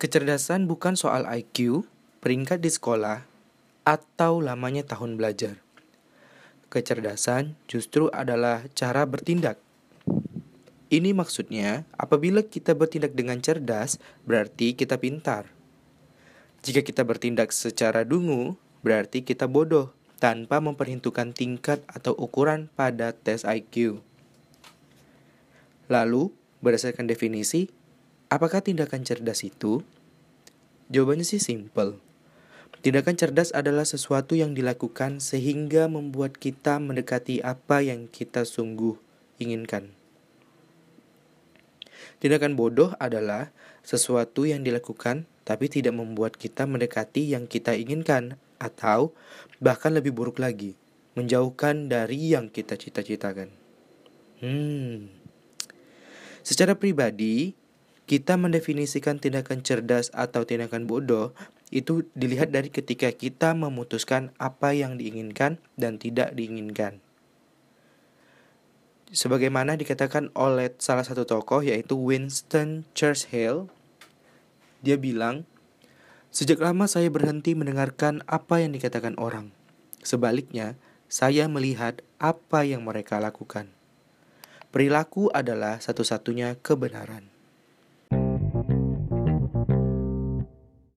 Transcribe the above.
Kecerdasan bukan soal IQ, peringkat di sekolah, atau lamanya tahun belajar. Kecerdasan justru adalah cara bertindak. Ini maksudnya, apabila kita bertindak dengan cerdas, berarti kita pintar. Jika kita bertindak secara dungu, berarti kita bodoh tanpa memperhitungkan tingkat atau ukuran pada tes IQ. Lalu, berdasarkan definisi, Apakah tindakan cerdas itu? Jawabannya sih simple. Tindakan cerdas adalah sesuatu yang dilakukan sehingga membuat kita mendekati apa yang kita sungguh inginkan. Tindakan bodoh adalah sesuatu yang dilakukan tapi tidak membuat kita mendekati yang kita inginkan atau bahkan lebih buruk lagi, menjauhkan dari yang kita cita-citakan. Hmm. Secara pribadi, kita mendefinisikan tindakan cerdas atau tindakan bodoh itu dilihat dari ketika kita memutuskan apa yang diinginkan dan tidak diinginkan. Sebagaimana dikatakan oleh salah satu tokoh yaitu Winston Churchill, dia bilang, "Sejak lama saya berhenti mendengarkan apa yang dikatakan orang. Sebaliknya, saya melihat apa yang mereka lakukan. Perilaku adalah satu-satunya kebenaran."